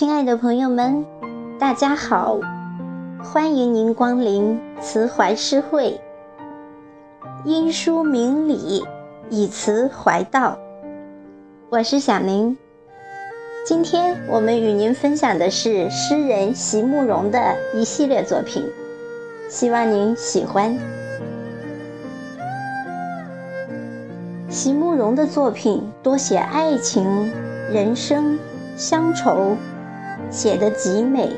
亲爱的朋友们，大家好，欢迎您光临慈怀诗会。因书明理，以词怀道。我是小宁，今天我们与您分享的是诗人席慕容的一系列作品，希望您喜欢。席慕容的作品多写爱情、人生、乡愁，写得极美，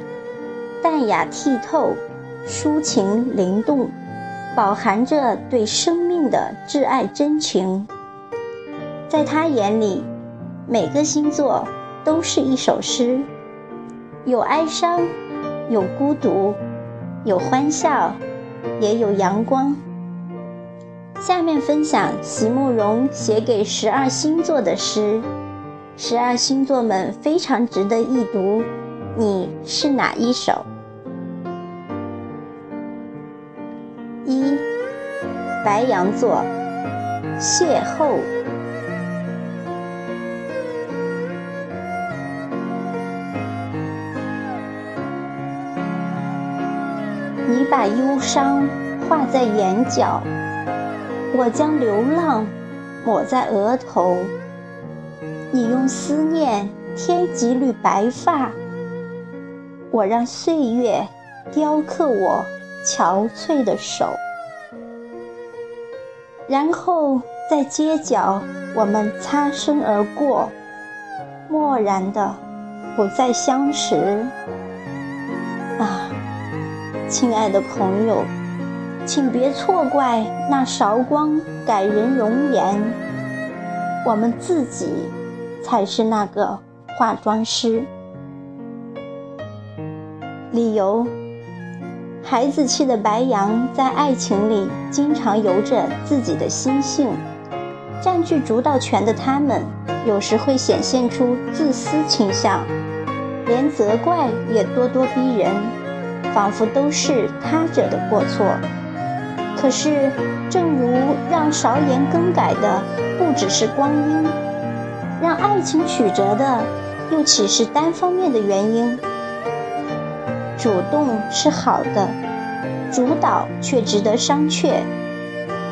淡雅剔透，抒情灵动，饱含着对生命的挚爱真情。在他眼里，每个星座都是一首诗，有哀伤，有孤独，有欢笑，也有阳光。下面分享席慕容写给十二星座的诗，十二星座们非常值得一读。你是哪一首？一，白羊座，邂逅。你把忧伤画在眼角。我将流浪抹在额头，你用思念添几缕白发，我让岁月雕刻我憔悴的手，然后在街角我们擦身而过，漠然的不再相识。啊，亲爱的朋友。请别错怪那韶光改人容颜，我们自己才是那个化妆师。理由：孩子气的白羊在爱情里经常由着自己的心性，占据主导权的他们，有时会显现出自私倾向，连责怪也咄咄逼人，仿佛都是他者的过错。可是，正如让韶颜更改的不只是光阴，让爱情曲折的又岂是单方面的原因？主动是好的，主导却值得商榷。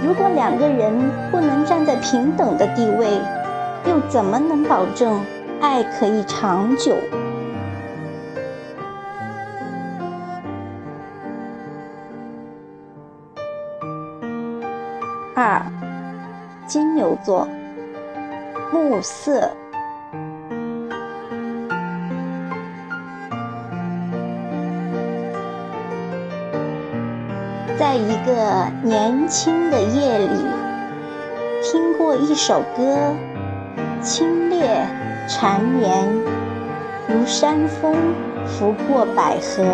如果两个人不能站在平等的地位，又怎么能保证爱可以长久？二，金牛座，暮色。在一个年轻的夜里，听过一首歌，清冽缠绵，如山风拂过百合。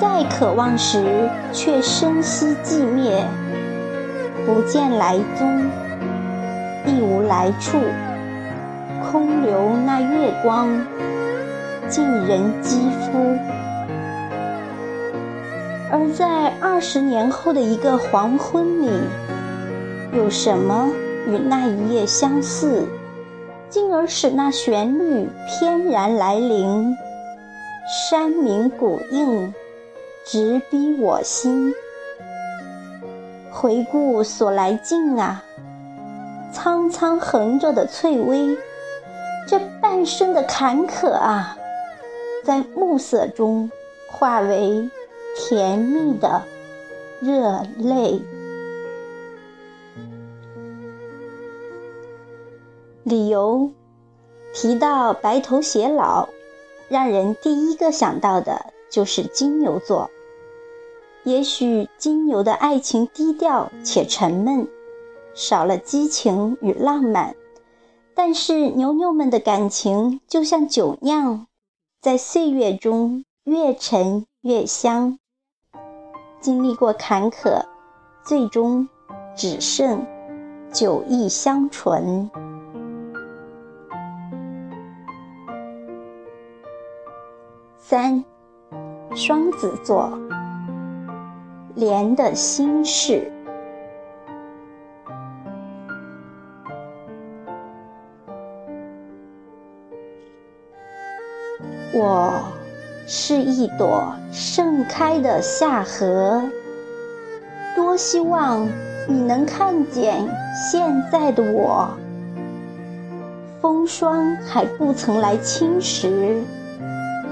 再渴望时，却深吸寂灭。不见来踪，亦无来处，空留那月光，浸人肌肤。而在二十年后的一个黄昏里，有什么与那一夜相似，进而使那旋律翩然来临？山鸣谷应，直逼我心。回顾所来径啊，苍苍横着的翠微，这半生的坎坷啊，在暮色中化为甜蜜的热泪。理由提到白头偕老，让人第一个想到的就是金牛座。也许金牛的爱情低调且沉闷，少了激情与浪漫，但是牛牛们的感情就像酒酿，在岁月中越陈越香。经历过坎坷，最终只剩酒意香醇。三，双子座。莲的心事。我是一朵盛开的夏荷，多希望你能看见现在的我。风霜还不曾来侵蚀，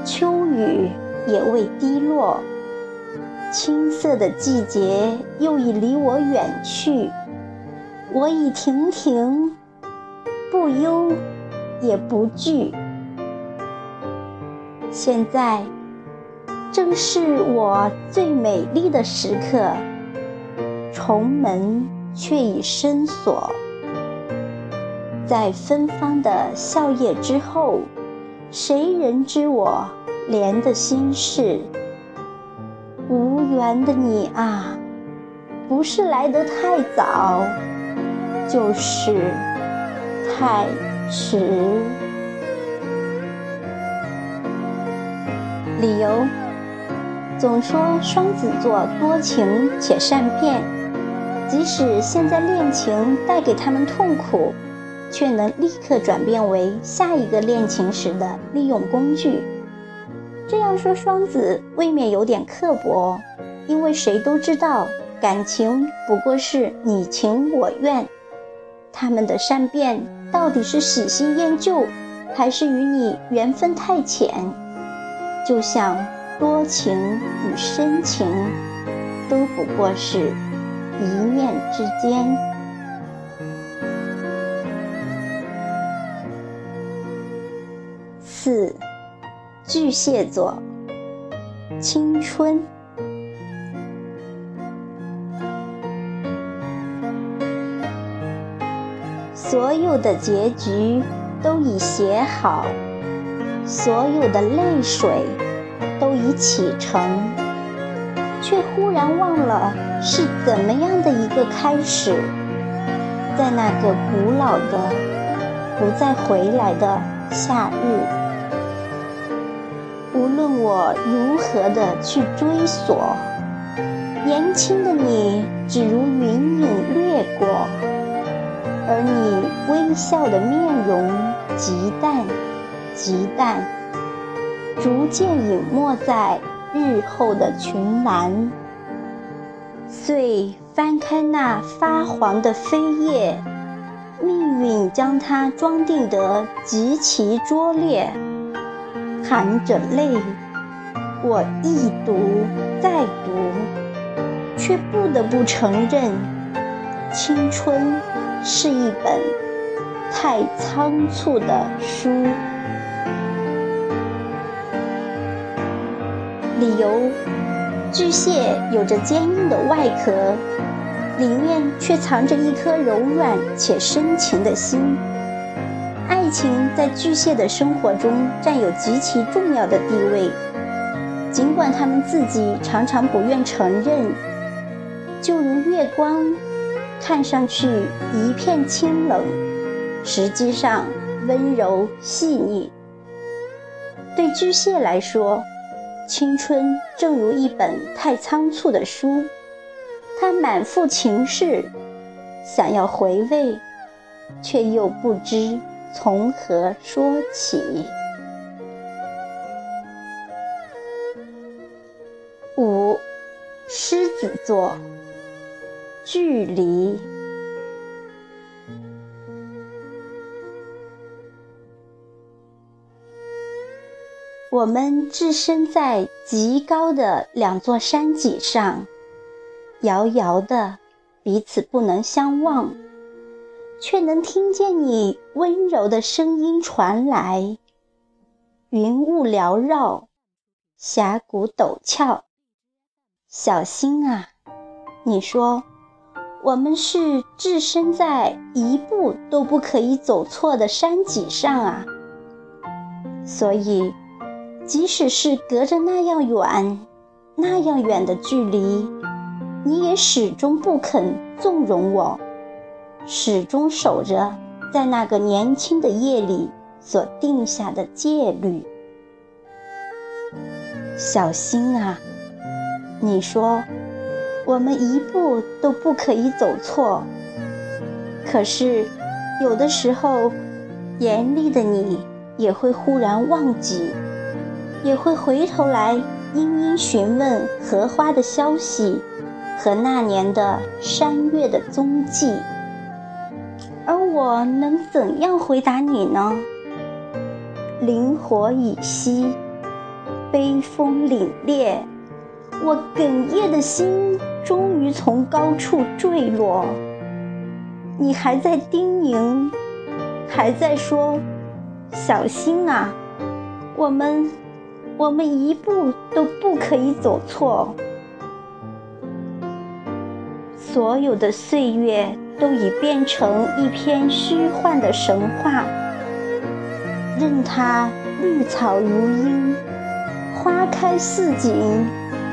秋雨也未滴落，青涩的季节又已离我远去。我已亭亭，不忧也不惧。现在正是我最美丽的时刻，重门却已深锁。在芬芳的笑靥之后，谁人知我怜的心事？无缘的你啊，不是来得太早，就是太迟。理由：总说双子座多情且善变，即使现在恋情带给他们痛苦。却能立刻转变为下一个恋情时的利用工具。这样说双子未免有点刻薄，因为谁都知道感情不过是你情我愿。他们的善变到底是喜新厌旧，还是与你缘分太浅？就像多情与深情，都不过是一念之间。四，巨蟹座，青春。所有的结局都已写好，所有的泪水都已启程，却忽然忘了是怎么样的一个开始，在那个古老的、不再回来的夏日。无论我如何的去追索，年轻的你只如云影掠过，而你微笑的面容极淡，极淡，逐渐隐没在日后的群岚。遂翻开那发黄的扉页，命运将它装订得极其拙劣。含着泪，我一读再读，却不得不承认，青春是一本太仓促的书。理由：巨蟹有着坚硬的外壳，里面却藏着一颗柔软且深情的心。爱情在巨蟹的生活中占有极其重要的地位，尽管他们自己常常不愿承认。就如月光，看上去一片清冷，实际上温柔细腻。对巨蟹来说，青春正如一本太仓促的书，它满腹情事，想要回味，却又不知。从何说起？五，狮子座，距离。我们置身在极高的两座山脊上，遥遥的，彼此不能相望。却能听见你温柔的声音传来。云雾缭绕，峡谷陡峭，小心啊！你说，我们是置身在一步都不可以走错的山脊上啊。所以，即使是隔着那样远、那样远的距离，你也始终不肯纵容我。始终守着在那个年轻的夜里所定下的戒律。小心啊！你说，我们一步都不可以走错。可是，有的时候，严厉的你也会忽然忘记，也会回头来殷殷询问荷花的消息和那年的山月的踪迹。而我能怎样回答你呢？灵火已熄，悲风凛冽，我哽咽的心终于从高处坠落。你还在叮咛，还在说：“小心啊，我们，我们一步都不可以走错。”所有的岁月都已变成一篇虚幻的神话。任它绿草如茵，花开似锦，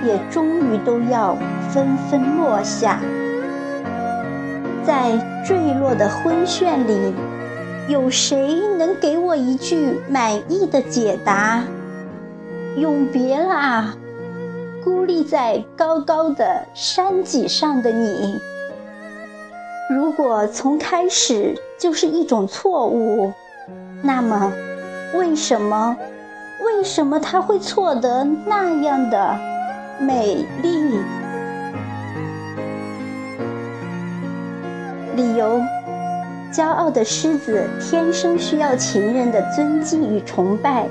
也终于都要纷纷落下。在坠落的昏眩里，有谁能给我一句满意的解答？永别啦，孤立在高高的山脊上的你。如果从开始就是一种错误，那么。为什么？为什么他会错得那样的美丽？理由：骄傲的狮子天生需要情人的尊敬与崇拜，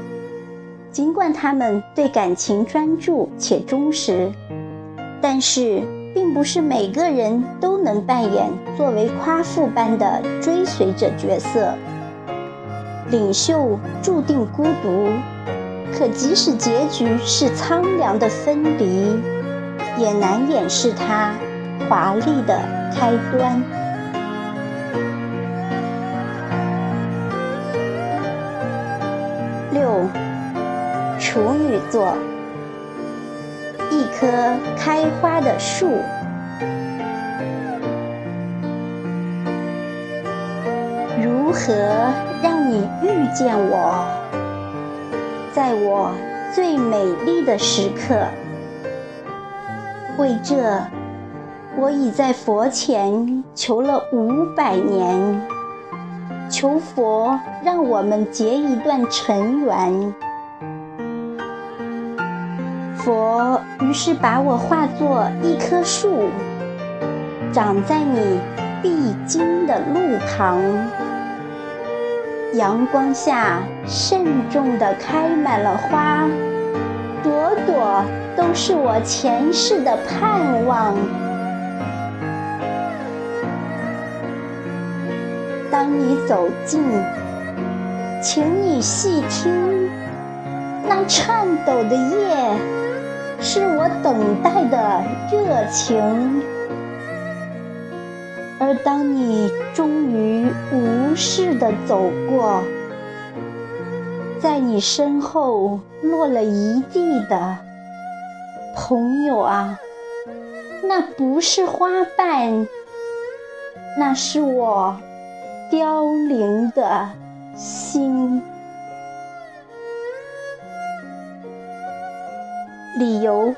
尽管他们对感情专注且忠实，但是并不是每个人都能扮演作为夸父般的追随者角色。领袖注定孤独，可即使结局是苍凉的分离，也难掩饰它华丽的开端。处女座，一棵开花的树，如何？让你遇见我，在我最美丽的时刻。为这，我已在佛前求了五百年，求佛让我们结一段尘缘。佛于是把我化作一棵树，长在你必经的路旁。阳光下，慎重地开满了花，朵朵都是我前世的盼望。当你走近，请你细听，那颤抖的叶，是我等待的热情。而当你终于无视的走过，在你身后落了一地的朋友啊，那不是花瓣，那是我凋零的心。理由。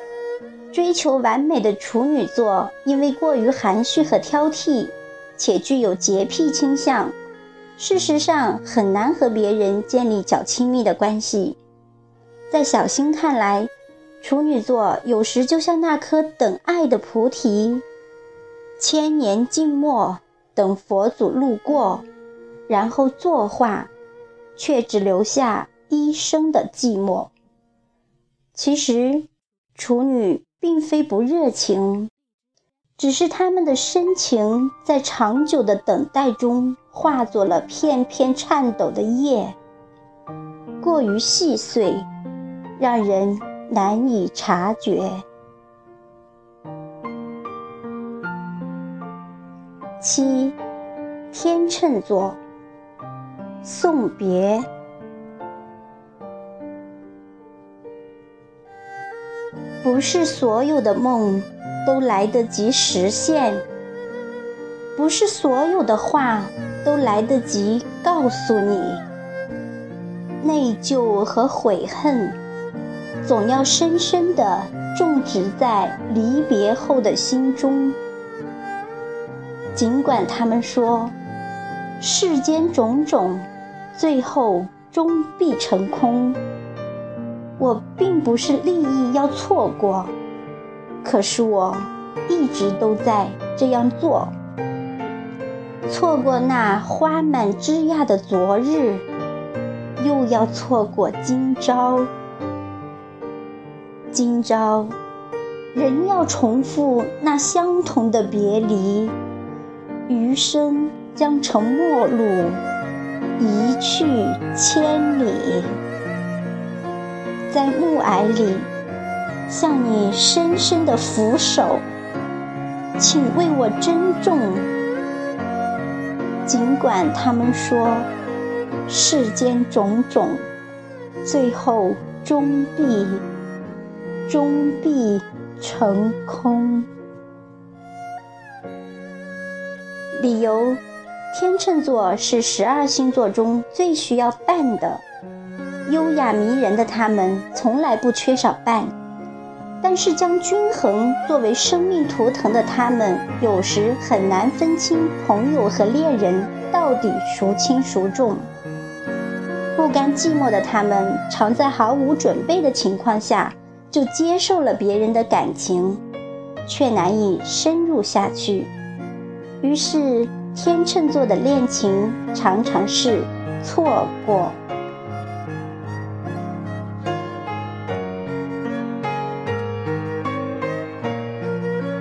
追求完美的处女座，因为过于含蓄和挑剔，且具有洁癖倾向，事实上很难和别人建立较亲密的关系。在小新看来，处女座有时就像那颗等爱的菩提，千年静默等佛祖路过，然后作画，却只留下一生的寂寞。其实，处女。并非不热情，只是他们的深情在长久的等待中化作了片片颤抖的叶，过于细碎，让人难以察觉。七，天秤座，送别。不是所有的梦都来得及实现，不是所有的话都来得及告诉你。内疚和悔恨，总要深深地种植在离别后的心中。尽管他们说，世间种种，最后终必成空。我并不是利益要错过，可是我一直都在这样做。错过那花满枝桠的昨日，又要错过今朝。今朝，仍要重复那相同的别离，余生将成陌路，一去千里。在暮霭里，向你深深的俯首，请为我珍重。尽管他们说世间种种，最后终必终必成空。理由：天秤座是十二星座中最需要伴的。优雅迷人的他们从来不缺少伴，但是将均衡作为生命图腾的他们，有时很难分清朋友和恋人到底孰轻孰重。不甘寂寞的他们，常在毫无准备的情况下就接受了别人的感情，却难以深入下去。于是，天秤座的恋情常常是错过。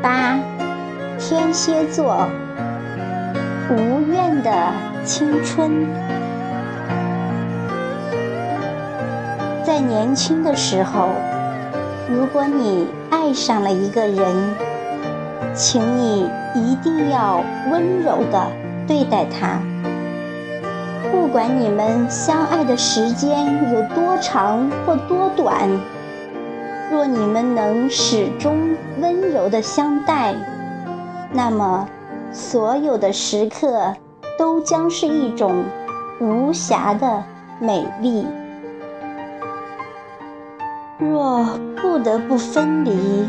八，天蝎座，无怨的青春。在年轻的时候，如果你爱上了一个人，请你一定要温柔的对待他。不管你们相爱的时间有多长或多短。若你们能始终温柔的相待，那么所有的时刻都将是一种无瑕的美丽。若不得不分离，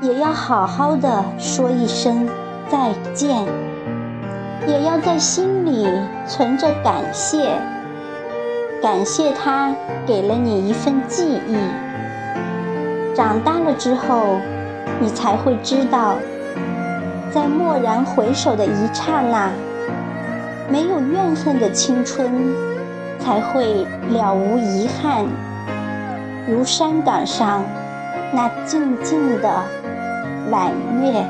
也要好好的说一声再见，也要在心里存着感谢，感谢他给了你一份记忆。长大了之后，你才会知道，在蓦然回首的一刹那，没有怨恨的青春，才会了无遗憾。如山岗上那静静的晚月。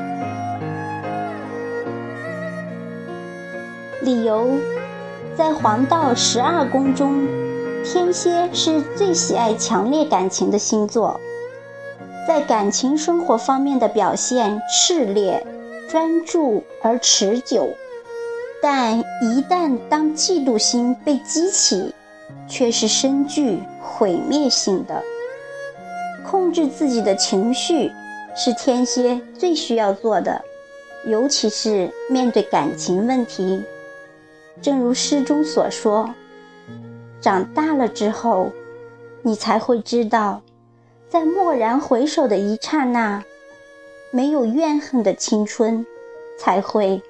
理由，在黄道十二宫中，天蝎是最喜爱强烈感情的星座。在感情生活方面的表现炽烈、专注而持久，但一旦当嫉妒心被激起，却是深具毁灭性的。控制自己的情绪是天蝎最需要做的，尤其是面对感情问题。正如诗中所说：“长大了之后，你才会知道。”在蓦然回首的一刹那，没有怨恨的青春，才会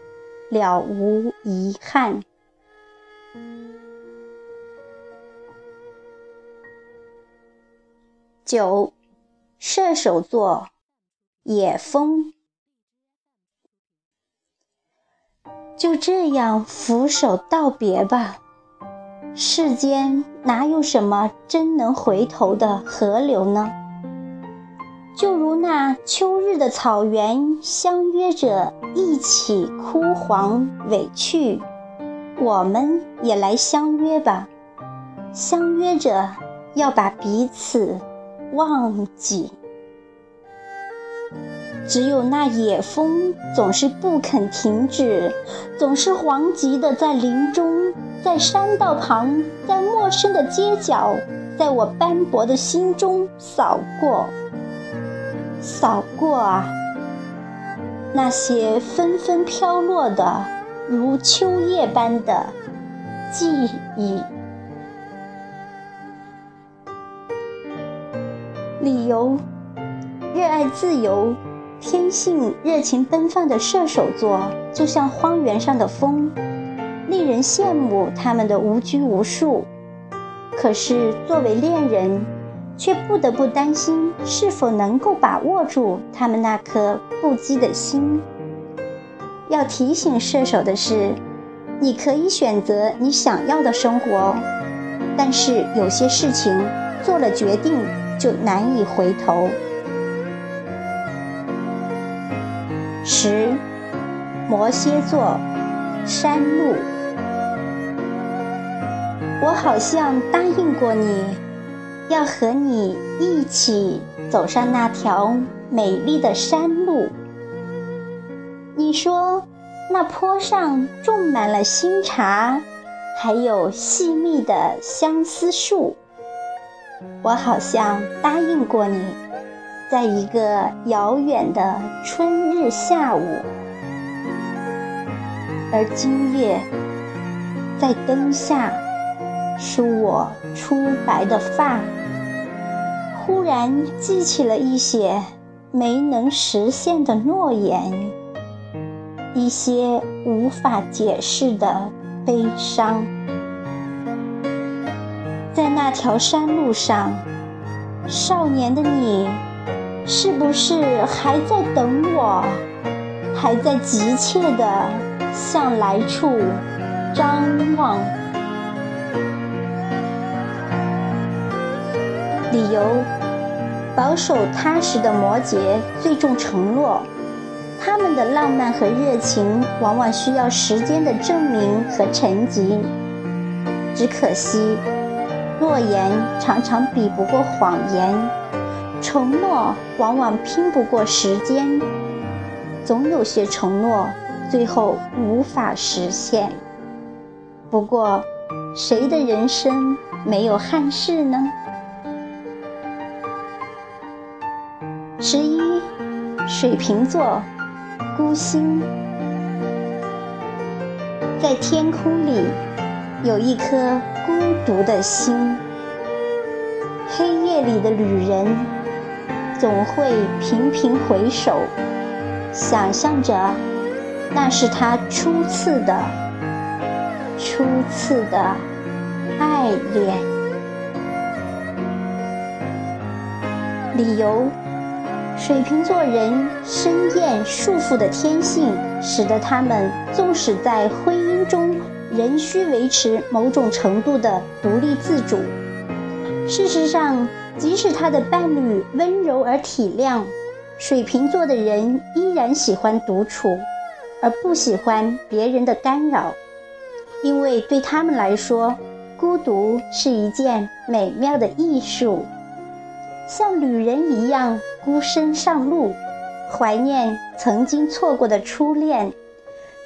了无遗憾。九，射手座，野风，就这样俯首道别吧。世间哪有什么真能回头的河流呢？就如那秋日的草原，相约着一起枯黄委屈，我们也来相约吧，相约着要把彼此忘记。只有那野风总是不肯停止，总是惶急的在林中，在山道旁，在陌生的街角，在我斑驳的心中扫过。扫过啊，那些纷纷飘落的如秋叶般的记忆。理由：热爱自由、天性热情奔放的射手座，就像荒原上的风，令人羡慕他们的无拘无束。可是作为恋人，却不得不担心是否能够把握住他们那颗不羁的心。要提醒射手的是，你可以选择你想要的生活，但是有些事情做了决定就难以回头。十，摩羯座，山路。我好像答应过你，要和你一起走上那条美丽的山路。你说，那坡上种满了新茶，还有细密的相思树。我好像答应过你，在一个遥远的春日下午，而今夜，在灯下梳我初白的发，忽然记起了一些没能实现的诺言。一些无法解释的悲伤，在那条山路上，少年的你，是不是还在等我？还在急切地向来处张望？理由：保守踏实的摩羯最重承诺。他们的浪漫和热情往往需要时间的证明和沉积。只可惜，诺言常常比不过谎言，承诺往往拼不过时间。总有些承诺最后无法实现。不过，谁的人生没有憾事呢？十一，水瓶座。孤星，在天空里有一颗孤独的心。黑夜里的旅人总会频频回首，想象着那是他初次的、初次的爱恋。理由。水瓶座人深厌束缚的天性，使得他们纵使在婚姻中仍需维持某种程度的独立自主。事实上，即使他的伴侣温柔而体谅，水瓶座的人依然喜欢独处，而不喜欢别人的干扰，因为对他们来说，孤独是一件美妙的艺术。像旅人一样孤身上路，怀念曾经错过的初恋，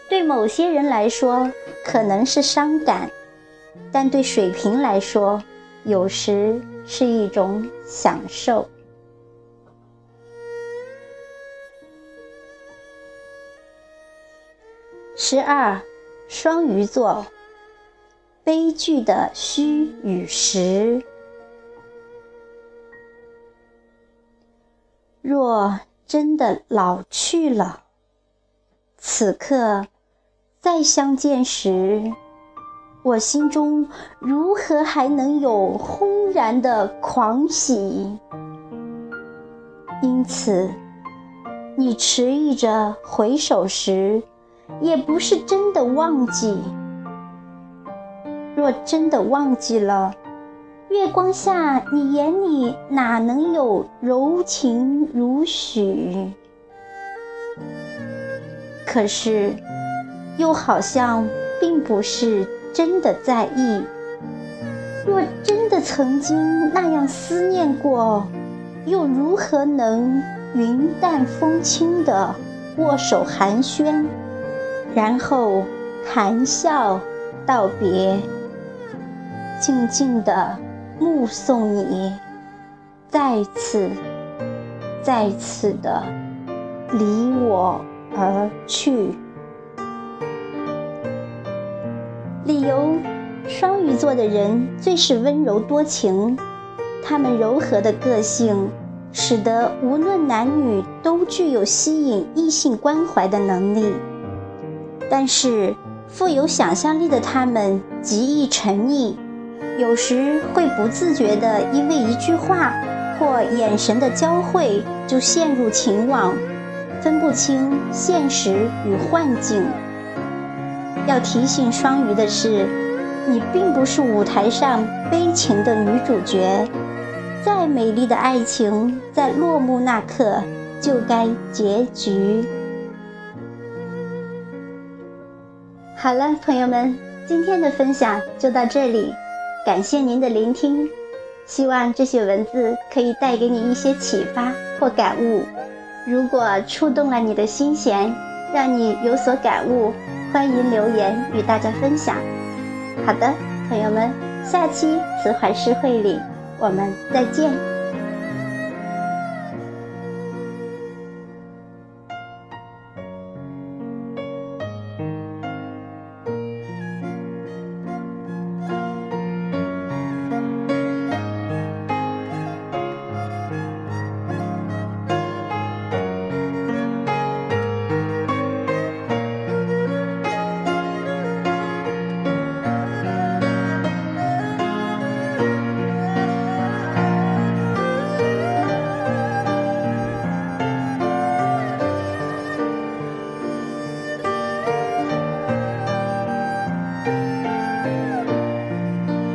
对某些人来说可能是伤感，但对水瓶来说，有时是一种享受。十二，双鱼座，悲剧的虚与实。若真的老去了，此刻再相见时，我心中如何还能有轰然的狂喜？因此，你迟疑着回首时，也不是真的忘记。若真的忘记了，月光下，你眼里哪能有柔情如许？可是，又好像并不是真的在意。若真的曾经那样思念过，又如何能云淡风轻的握手寒暄，然后谈笑道别，静静的。目送你再次、再次的离我而去。理由：双鱼座的人最是温柔多情，他们柔和的个性使得无论男女都具有吸引异性关怀的能力。但是，富有想象力的他们极易沉溺。有时会不自觉地因为一句话或眼神的交汇就陷入情网，分不清现实与幻境。要提醒双鱼的是，你并不是舞台上悲情的女主角。再美丽的爱情，在落幕那刻就该结局。好了，朋友们，今天的分享就到这里，感谢您的聆听。希望这些文字可以带给你一些启发或感悟。如果触动了你的心弦，让你有所感悟。欢迎留言与大家分享。好的，朋友们，下期慈怀诗会里我们再见。